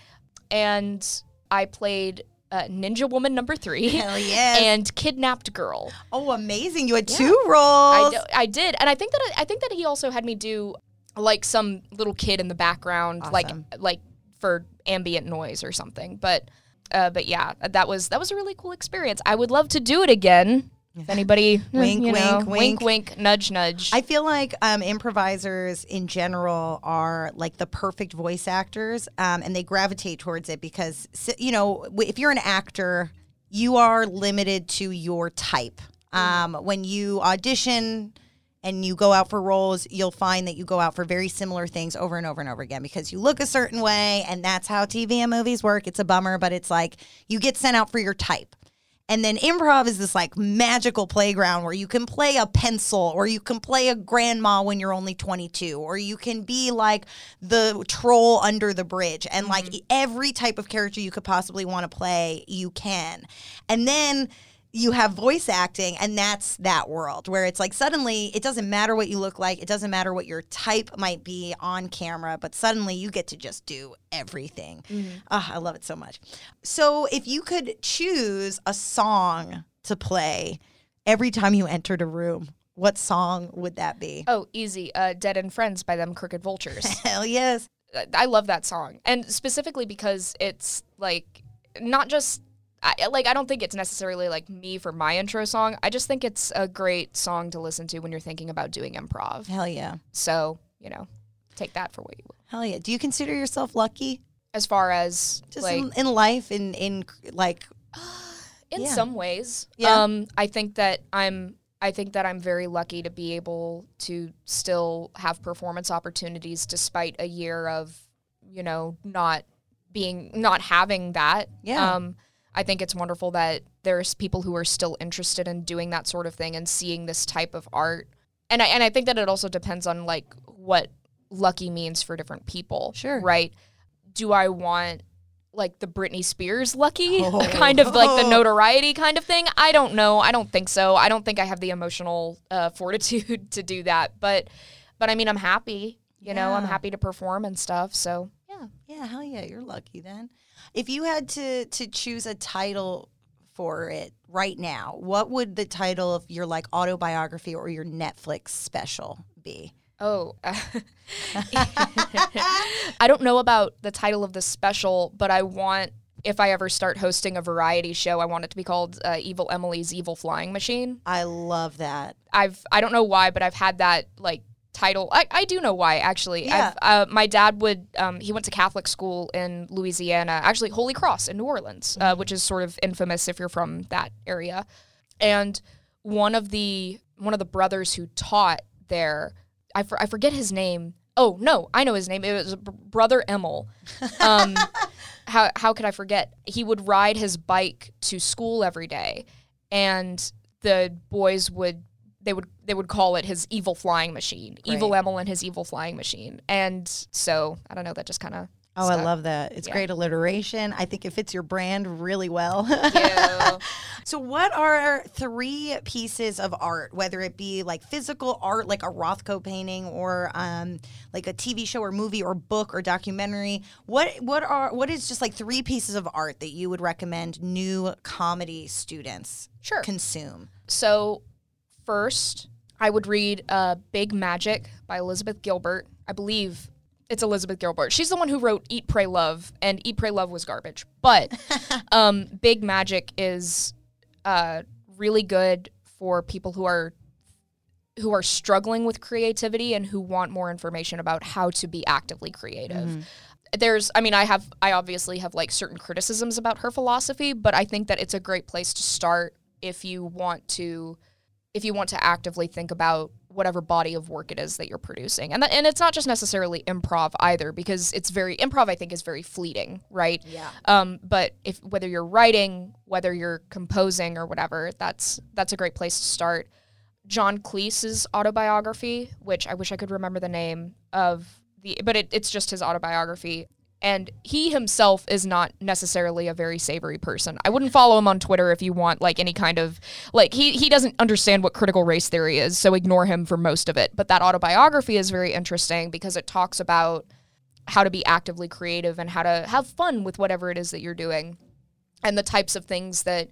[SPEAKER 2] and I played uh, Ninja Woman number 3
[SPEAKER 1] Hell yes. [laughs]
[SPEAKER 2] and Kidnapped Girl.
[SPEAKER 1] Oh, amazing! You had two roles.
[SPEAKER 2] I did, and I think that I think that he also had me do like some little kid in the background,
[SPEAKER 1] Awesome.
[SPEAKER 2] like like for ambient noise or something. But uh, but yeah, that was that was a really cool experience. I would love to do it again. If anybody, [laughs]
[SPEAKER 1] Wink,
[SPEAKER 2] you know,
[SPEAKER 1] wink,
[SPEAKER 2] wink, wink, nudge, nudge.
[SPEAKER 1] I feel like um, improvisers in general are like the perfect voice actors, um, and they gravitate towards it because you know if you're an actor, you are limited to your type. Um, when you audition and you go out for roles, you'll find that you go out for very similar things over and over and over again because you look a certain way, and that's how TV and movies work. It's a bummer, but it's like you get sent out for your type. And then improv is this like magical playground where you can play a pencil or you can play a grandma when you're only 22 or you can be like the troll under the bridge and like mm-hmm. every type of character you could possibly want to play, you can. And then you have voice acting and that's that world where it's like suddenly it doesn't matter what you look like it doesn't matter what your type might be on camera but suddenly you get to just do everything. Ah, i love it so much. So if you could choose a song to play every time you entered a room what song would that be?
[SPEAKER 2] Oh, easy. Uh, Dead End Friends by them Crooked Vultures. [laughs]
[SPEAKER 1] hell yes.
[SPEAKER 2] I love that song, and specifically because it's like not just I, like I don't think it's necessarily like me for my intro song. I just think it's a great song to listen to when you're thinking about doing improv.
[SPEAKER 1] hell yeah
[SPEAKER 2] So you know, take that for what you will.
[SPEAKER 1] hell yeah do you consider yourself lucky
[SPEAKER 2] As far as
[SPEAKER 1] just
[SPEAKER 2] like
[SPEAKER 1] in, in life in in like [gasps]
[SPEAKER 2] in
[SPEAKER 1] yeah.
[SPEAKER 2] some ways,
[SPEAKER 1] Yeah.
[SPEAKER 2] um, I think that I'm. I think that I'm very lucky to be able to still have performance opportunities despite a year of, you know, not being not having that.
[SPEAKER 1] Yeah.
[SPEAKER 2] Um, I think it's wonderful that there's people who are still interested in doing that sort of thing and seeing this type of art. And I and I think that it also depends on like what lucky means for different people.
[SPEAKER 1] Sure.
[SPEAKER 2] Right. Do I want like the Britney Spears lucky [laughs]
[SPEAKER 1] Oh. [laughs]
[SPEAKER 2] kind of like the [laughs] notoriety kind of thing? I don't know. I don't think so. I don't think I have the emotional uh, fortitude to do that. But but I mean I'm happy. You know, I'm happy to perform and stuff. So yeah.
[SPEAKER 1] Yeah, hell yeah, you're lucky then. If you had to to choose a title for it right now, what would the title of your like autobiography or your Netflix special be?
[SPEAKER 2] Oh, [laughs] I don't know about the title of the special, but I want if I ever start hosting a variety show, I want it to be called uh, Evil Emily's Evil Flying Machine.
[SPEAKER 1] I love that.
[SPEAKER 2] I've I don't know why, but I've had that like title. I, I do know why actually.
[SPEAKER 1] Yeah.
[SPEAKER 2] I've, uh, my dad would um, he went to Catholic school in Louisiana, actually Holy Cross in New Orleans, uh, which is sort of infamous if you're from that area. And one of the one of the brothers who taught there, I, for, I forget his name. Oh no, I know his name. It was Br- Brother Emil. Um, [laughs] how how could I forget? He would ride his bike to school every day, and the boys would they would they would call it his evil flying machine, evil
[SPEAKER 1] Right.
[SPEAKER 2] Emil and his evil flying machine, and so I don't know. That just kind of
[SPEAKER 1] Oh, I love that. It's
[SPEAKER 2] Yeah.
[SPEAKER 1] great alliteration. I think it fits your brand really well. [laughs] so, what are three pieces of art, whether it be like physical art, like a Rothko painting, or um, like a TV show or movie or book or documentary? What what are what is just like three pieces of art that you would recommend new comedy students
[SPEAKER 2] Sure.
[SPEAKER 1] consume?
[SPEAKER 2] So, first, I would read uh, Big Magic by Elizabeth Gilbert. I believe it's Elizabeth Gilbert. She's the one who wrote Eat, Pray, Love, and Eat, Pray, Love was garbage. But [laughs] um, Big Magic is uh, really good for people who are who are struggling with creativity and who want more information about how to be actively creative. There's I mean I have I obviously have like certain criticisms about her philosophy, but I think that it's a great place to start if you want to if you want to actively think about whatever body of work it is that you're producing. And that, and it's not just necessarily improv either because it's very improv I think is very fleeting, right?
[SPEAKER 1] Yeah.
[SPEAKER 2] Um, but if whether you're writing, whether you're composing or whatever, that's that's a great place to start. John Cleese's autobiography, which I wish I could remember the name of the, but it, it's just his autobiography. And he himself is not necessarily a very savory person. I wouldn't follow him on Twitter if you want like any kind of like he he doesn't understand what critical race theory is, so ignore him for most of it. But that autobiography is very interesting because it talks about how to be actively creative and how to have fun with whatever it is that you're doing and the types of things that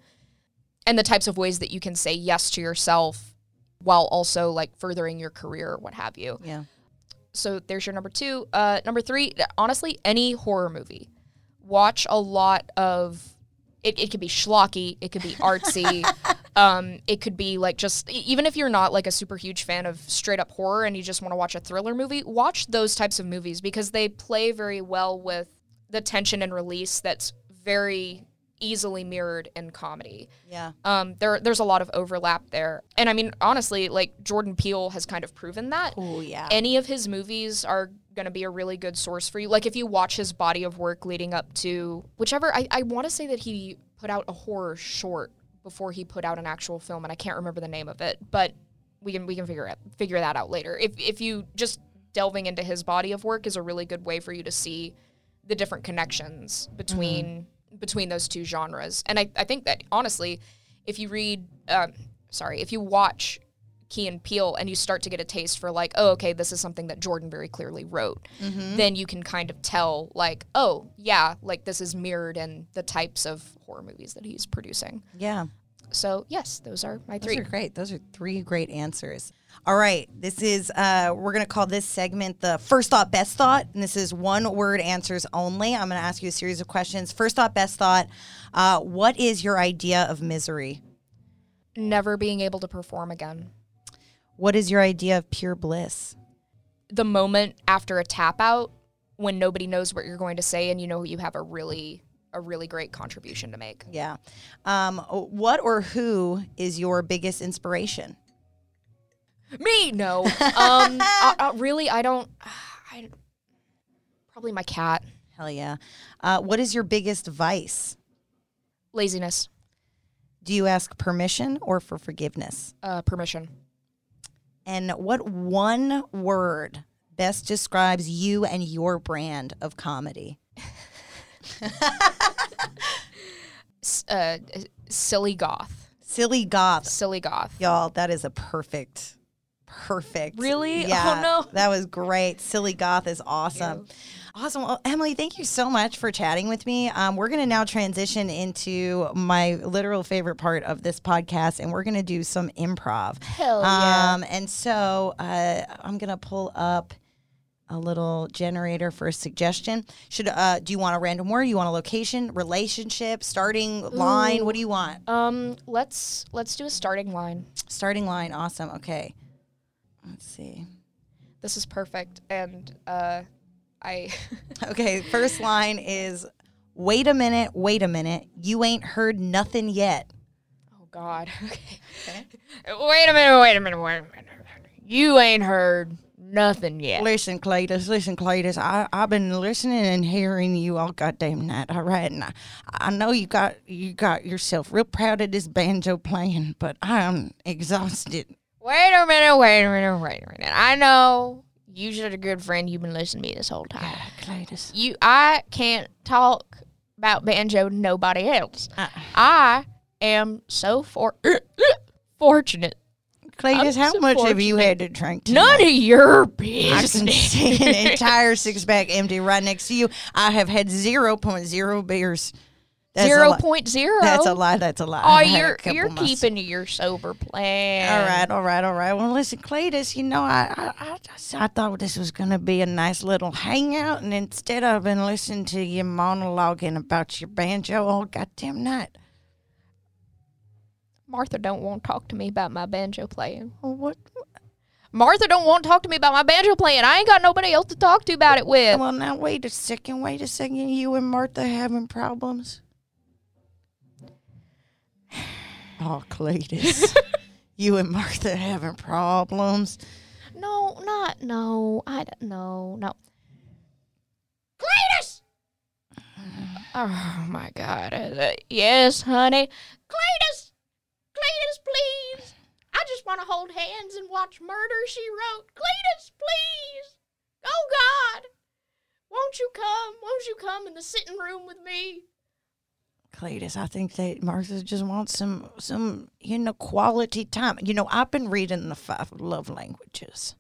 [SPEAKER 2] and the types of ways that you can say yes to yourself while also like furthering your career or what have you.
[SPEAKER 1] Yeah.
[SPEAKER 2] So there's your number 2. Uh number 3, honestly, any horror movie. Watch a lot of it, it could be schlocky, it could be artsy. [laughs] um, it could be like just even if you're not like a super huge fan of straight up horror and you just want to watch a thriller movie, watch those types of movies because they play very well with the tension and release that's very easily mirrored in comedy.
[SPEAKER 1] Yeah.
[SPEAKER 2] Um, there there's a lot of overlap there. And I mean honestly, like Jordan Peele has kind of proven that
[SPEAKER 1] Oh yeah.
[SPEAKER 2] any of his movies are going to be a really good source for you. Like if you watch his body of work leading up to whichever, I, I want to say that he put out a horror short before he put out an actual film, and I can't remember the name of it, but we can we can figure it figure that out later. If if you just delving into his body of work is a really good way for you to see the different connections between between those two genres. And I, I think that honestly, if you read, um, sorry, if you watch Key and Peele and you start to get a taste for like, oh, okay, this is something that Jordan very clearly wrote, then you can kind of tell like, oh, yeah, like this is mirrored in the types of horror movies that he's producing.
[SPEAKER 1] yeah.
[SPEAKER 2] So yes, those are my three.
[SPEAKER 1] Those are great. Those are three great answers. All right. This is, uh, we're going to call this segment the first thought, best thought. And this is one word answers only. I'm going to ask you a series of questions. First thought, best thought. Uh, what is your idea of misery?
[SPEAKER 2] Never being able to perform again.
[SPEAKER 1] What is your idea of pure bliss?
[SPEAKER 2] The moment after a tap out when nobody knows what you're going to say and you know you have a really a really great contribution to make.
[SPEAKER 1] Yeah. Um, what or who is your biggest inspiration?
[SPEAKER 2] Me, no. [laughs] Um, I, I- really, I don't. I probably my cat.
[SPEAKER 1] Hell yeah. Uh, what is your biggest vice?
[SPEAKER 2] Laziness.
[SPEAKER 1] Do you ask permission or for forgiveness?
[SPEAKER 2] Uh, permission.
[SPEAKER 1] And what one word best describes you and your brand of comedy? [laughs] [laughs]
[SPEAKER 2] Uh, silly goth.
[SPEAKER 1] Silly goth.
[SPEAKER 2] Silly goth.
[SPEAKER 1] Y'all, that is a perfect, perfect.
[SPEAKER 2] Really? Oh,
[SPEAKER 1] Yeah.
[SPEAKER 2] no.
[SPEAKER 1] That was great. Silly goth is awesome. Awesome. Well, Emily, thank you so much for chatting with me. Um, we're going to now transition into my literal favorite part of this podcast, and we're going to do some improv.
[SPEAKER 2] Hell yeah.
[SPEAKER 1] Um, and so uh, I'm going to pull up a little generator for a suggestion. Should uh, do you want a random word? You want a location, relationship, starting line? What do you want?
[SPEAKER 2] Um, let's let's do a starting line.
[SPEAKER 1] Starting line. Awesome. Okay. Let's see.
[SPEAKER 2] This is perfect, and uh, I [laughs]
[SPEAKER 1] Okay. First line is wait a minute, wait a minute. You ain't heard nothing yet.
[SPEAKER 2] oh god. [laughs] Okay. [laughs] Wait a minute. Wait a minute. Wait a minute. You ain't heard nothing yet.
[SPEAKER 1] Listen, Cletus, listen, Cletus. I, I've been listening and hearing you all goddamn night. All right, and I, I know you got you got yourself real proud of this banjo playing, but I'm exhausted.
[SPEAKER 2] Wait a minute, wait a minute, wait a minute. I know you should a good friend. You've been listening to me this whole time.
[SPEAKER 1] Cletus.
[SPEAKER 2] You, I can't talk about banjo to nobody else.
[SPEAKER 1] Uh,
[SPEAKER 2] I am so for [coughs] fortunate.
[SPEAKER 1] Cletus, how much have you had to drink tonight?
[SPEAKER 2] None of your business.
[SPEAKER 1] I can see an [laughs] entire six pack empty right next to you. I have had 0.0 beers. That's
[SPEAKER 2] Zero point zero.
[SPEAKER 1] That's a lie. That's a lie.
[SPEAKER 2] Oh,
[SPEAKER 1] I've had a
[SPEAKER 2] you're you're keeping to your sober plan.
[SPEAKER 1] All right, all right, all right. Well, listen, Cletus, you know, I I, I, just- I thought this was going to be a nice little hangout, and instead I've been listening to you monologuing about your banjo all goddamn night.
[SPEAKER 2] Martha don't want to talk to me about my banjo playing.
[SPEAKER 1] Well, what?
[SPEAKER 2] Martha don't want to talk to me about my banjo playing. I ain't got nobody else to talk to about it with.
[SPEAKER 1] Well, now wait a second. Wait a second. You and Martha having problems? [sighs] Oh, Cletus. [laughs] you and Martha having problems?
[SPEAKER 2] No, not no. I don't know. No. Cletus. [sighs] Oh my God. Yes, honey. Cletus. Cletus, please. I just want to hold hands and watch Murder She Wrote. Cletus, please. Oh God. Won't you come? Won't you come in the sitting room with me?
[SPEAKER 1] Cletus, I think that Martha just wants some, some, you know, quality time. You know, I've been reading the five love languages.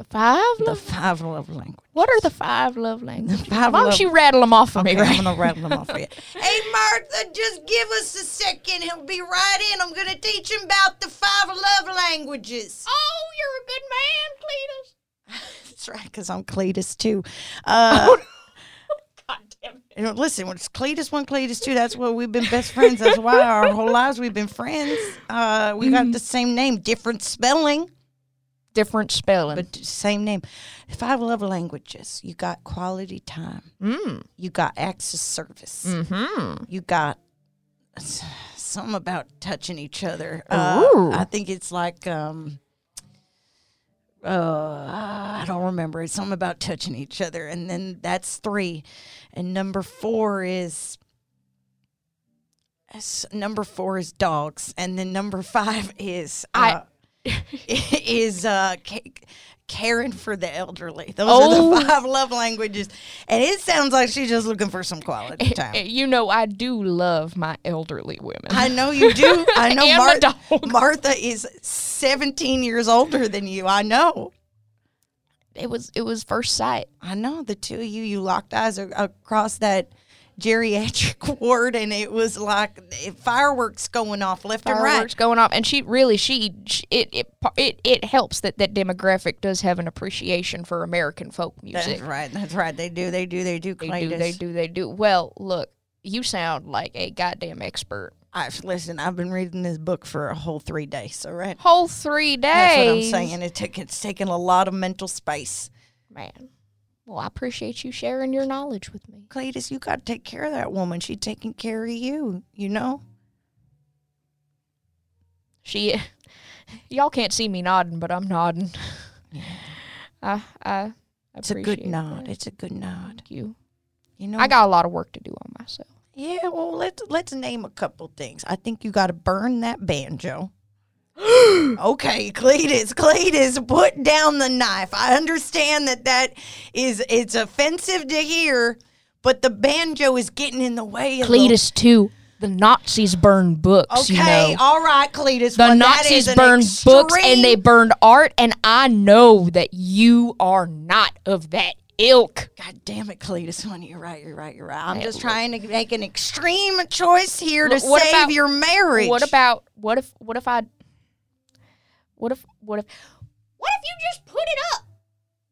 [SPEAKER 2] The five
[SPEAKER 1] The five love languages.
[SPEAKER 2] What are the five love languages?
[SPEAKER 1] five
[SPEAKER 2] Why don't you rattle them off for me,
[SPEAKER 1] Okay,
[SPEAKER 2] right?
[SPEAKER 1] I'm gonna rattle them off for you. [laughs] Hey, Martha, just give us a second. He'll be right in. I'm gonna teach him about the five love languages.
[SPEAKER 2] Oh, you're a good man, Cletus. [laughs]
[SPEAKER 1] That's right, because I'm Cletus too. [laughs] Uh,
[SPEAKER 2] God damn it.
[SPEAKER 1] you know, listen, when it's Cletus one, Cletus two, that's why we've been best friends. That's why our whole lives we've been friends. Uh, we got the same name, different spelling,
[SPEAKER 2] Different spelling.
[SPEAKER 1] but same name. Five love languages. You got quality time.
[SPEAKER 2] mm.
[SPEAKER 1] You got access service.
[SPEAKER 2] Mm-hmm.
[SPEAKER 1] You got s- something about touching each other. Uh, I think it's like um uh I don't remember. It's something about touching each other. And then that's three. And number four is number four is dogs. And then number five is uh, is uh ca- caring for the elderly. Those are
[SPEAKER 2] Oh.
[SPEAKER 1] the five love languages. And it sounds like she's just looking for some quality time.
[SPEAKER 2] You know, I do love my elderly women.
[SPEAKER 1] I know you do. I [laughs] know Mar- Martha is 17 years older than you. I know.
[SPEAKER 2] it was it was first sight.
[SPEAKER 1] I know the two of you, you locked eyes across that geriatric [laughs] ward, and it was like fireworks going off left and right.
[SPEAKER 2] Fireworks going off, and she really she, she it, it it it helps that that demographic does have an appreciation for American folk music.
[SPEAKER 1] That's right. That's right. They do. They do. They do.
[SPEAKER 2] They do, they do, they do. Well, look, you sound like a goddamn expert.
[SPEAKER 1] I've listen. I've been reading this book for a whole three days. All right.
[SPEAKER 2] Whole three days.
[SPEAKER 1] That's what I'm saying. It took. It's taken a lot of mental space.
[SPEAKER 2] man. Well, I appreciate you sharing your knowledge with me.
[SPEAKER 1] Cletus, you got to take care of that woman. She's taking care of you. You know.
[SPEAKER 2] She, [laughs] y'all can't see me nodding, but I'm nodding. I, I
[SPEAKER 1] It's a good nod.
[SPEAKER 2] that.
[SPEAKER 1] It's a good nod.
[SPEAKER 2] Thank you.
[SPEAKER 1] You know.
[SPEAKER 2] I got a lot of work to do on myself.
[SPEAKER 1] Yeah, well, let's let's name a couple things. I think you got to burn that banjo. [gasps] okay, Cletus, Cletus, put down the knife. I understand that that is it's offensive to hear, but the banjo is getting in the way. Of
[SPEAKER 2] Cletus too. The Nazis burned books.
[SPEAKER 1] The,
[SPEAKER 2] you
[SPEAKER 1] okay,
[SPEAKER 2] know.
[SPEAKER 1] all right, Cletus.
[SPEAKER 2] The
[SPEAKER 1] well,
[SPEAKER 2] Nazis burned books and they burned art, and I know that you are not of that ilk.
[SPEAKER 1] God damn it, Cletus. Honey, you're right. You're right. You're right. I'm just trying to make an extreme choice here to save
[SPEAKER 2] about-
[SPEAKER 1] your marriage.
[SPEAKER 2] What about what if what if I what if what if what if you just put it up?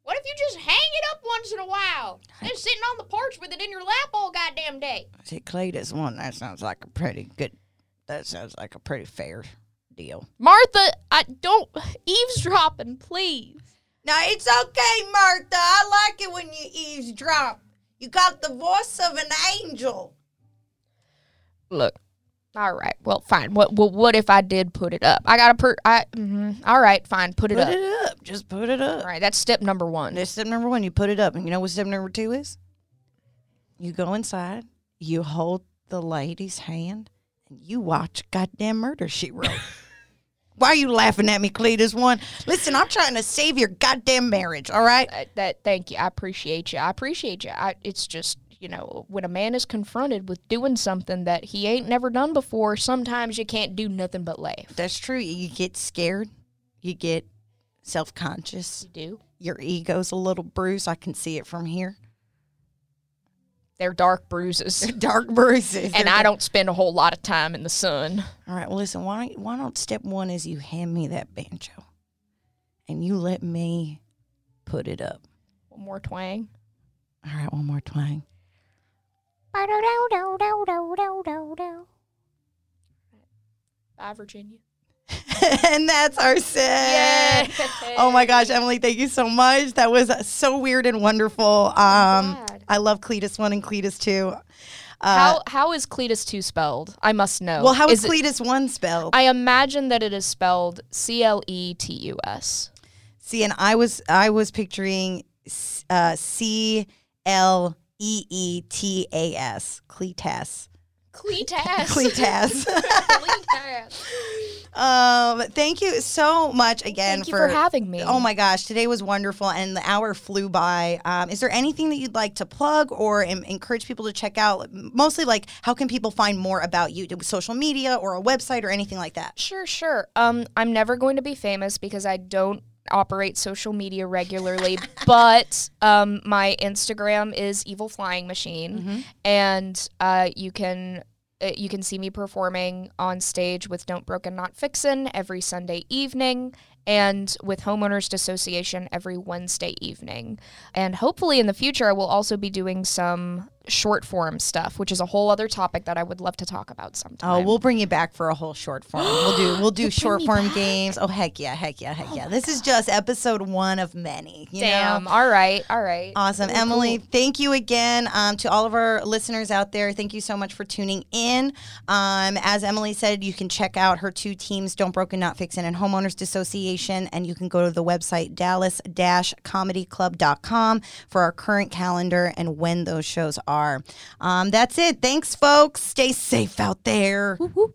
[SPEAKER 2] What if you just hang it up once in a while? Just sitting on the porch with it in your lap all goddamn day.
[SPEAKER 1] See, Clay, Cletus one. That sounds like a pretty good. That sounds like a pretty fair deal.
[SPEAKER 2] Martha, I don't eavesdropping, please.
[SPEAKER 1] Now it's okay, Martha. I like it when you eavesdrop. You got the voice of an angel.
[SPEAKER 2] Look. All right. Well, fine. What what, what if I did put it up? I got to per I mhm. All right, fine. Put it
[SPEAKER 1] Put
[SPEAKER 2] up.
[SPEAKER 1] Put it up. Just put it up.
[SPEAKER 2] All right, that's step number 1.
[SPEAKER 1] That's step number one. You put it up, and you know what step number two is? You go inside. You hold the lady's hand, and you watch goddamn murder she wrote. [laughs] Why are you laughing at me, Cletus? One, listen, I'm trying to save your goddamn marriage. All right.
[SPEAKER 2] Uh, that thank you. I appreciate you. I appreciate you. I, it's just you know when a man is confronted with doing something that he ain't never done before, sometimes you can't do nothing but laugh.
[SPEAKER 1] That's true. You get scared. You get self conscious.
[SPEAKER 2] You do.
[SPEAKER 1] Your ego's a little bruised. I can see it from here.
[SPEAKER 2] They're dark bruises. [laughs]
[SPEAKER 1] Dark bruises.
[SPEAKER 2] and
[SPEAKER 1] They're
[SPEAKER 2] I don't spend a whole lot of time in the sun.
[SPEAKER 1] All right. Well, listen. Why why don't step one is you hand me that banjo, and you let me put it up.
[SPEAKER 2] One more twang.
[SPEAKER 1] All right. One more twang.
[SPEAKER 2] Bye, Virginia. [laughs]
[SPEAKER 1] and that's our [laughs] set. Oh my gosh, Emily, thank you so much. That was so weird and wonderful. Um. I love Cletus one and Cletus two. Uh,
[SPEAKER 2] How how is Cletus two spelled? I must know.
[SPEAKER 1] well, how is,
[SPEAKER 2] it-
[SPEAKER 1] Cletus one spelled?
[SPEAKER 2] I imagine that it is spelled C L E T U S.
[SPEAKER 1] See, and I was I was picturing uh, C L E E T A S. Cletus.
[SPEAKER 2] Cletus. [laughs]
[SPEAKER 1] Cletus. Um, thank you so much again
[SPEAKER 2] Thank you for having me.
[SPEAKER 1] Oh my gosh, today was wonderful and the hour flew by. Um, is there anything that you'd like to plug or em- encourage people to check out? Mostly like how can people find more about you? Social media or a website or anything like that?
[SPEAKER 2] Sure, sure. Um, I'm never going to be famous because I don't operate social media regularly, but um, my Instagram is Evil Flying Machine, and uh, you can. uh, You can see me performing on stage with Don't Broken Not Fixin' every Sunday evening and with Homeowners Association every Wednesday evening. And hopefully in the future, I will also be doing some short form stuff, which is a whole other topic that I would love to talk about sometime.
[SPEAKER 1] Oh, we'll bring you back for a whole short form. We'll do we'll do [gasps] short form games. Oh heck yeah, heck yeah, heck yeah. This is just episode one of many. You
[SPEAKER 2] Damn.
[SPEAKER 1] know?
[SPEAKER 2] All right. All right.
[SPEAKER 1] Awesome. Emily, thank you again. Um, to all of our listeners out there, thank you so much for tuning in. Um, as Emily said, you can check out her two teams, Don't Broken Not Fixin' and Homeowners Association, and you can go to the website dallas-comedyclub.com for our current calendar and when those shows are. Um, that's it. Thanks, folks. Stay safe out there.
[SPEAKER 2] Whoop.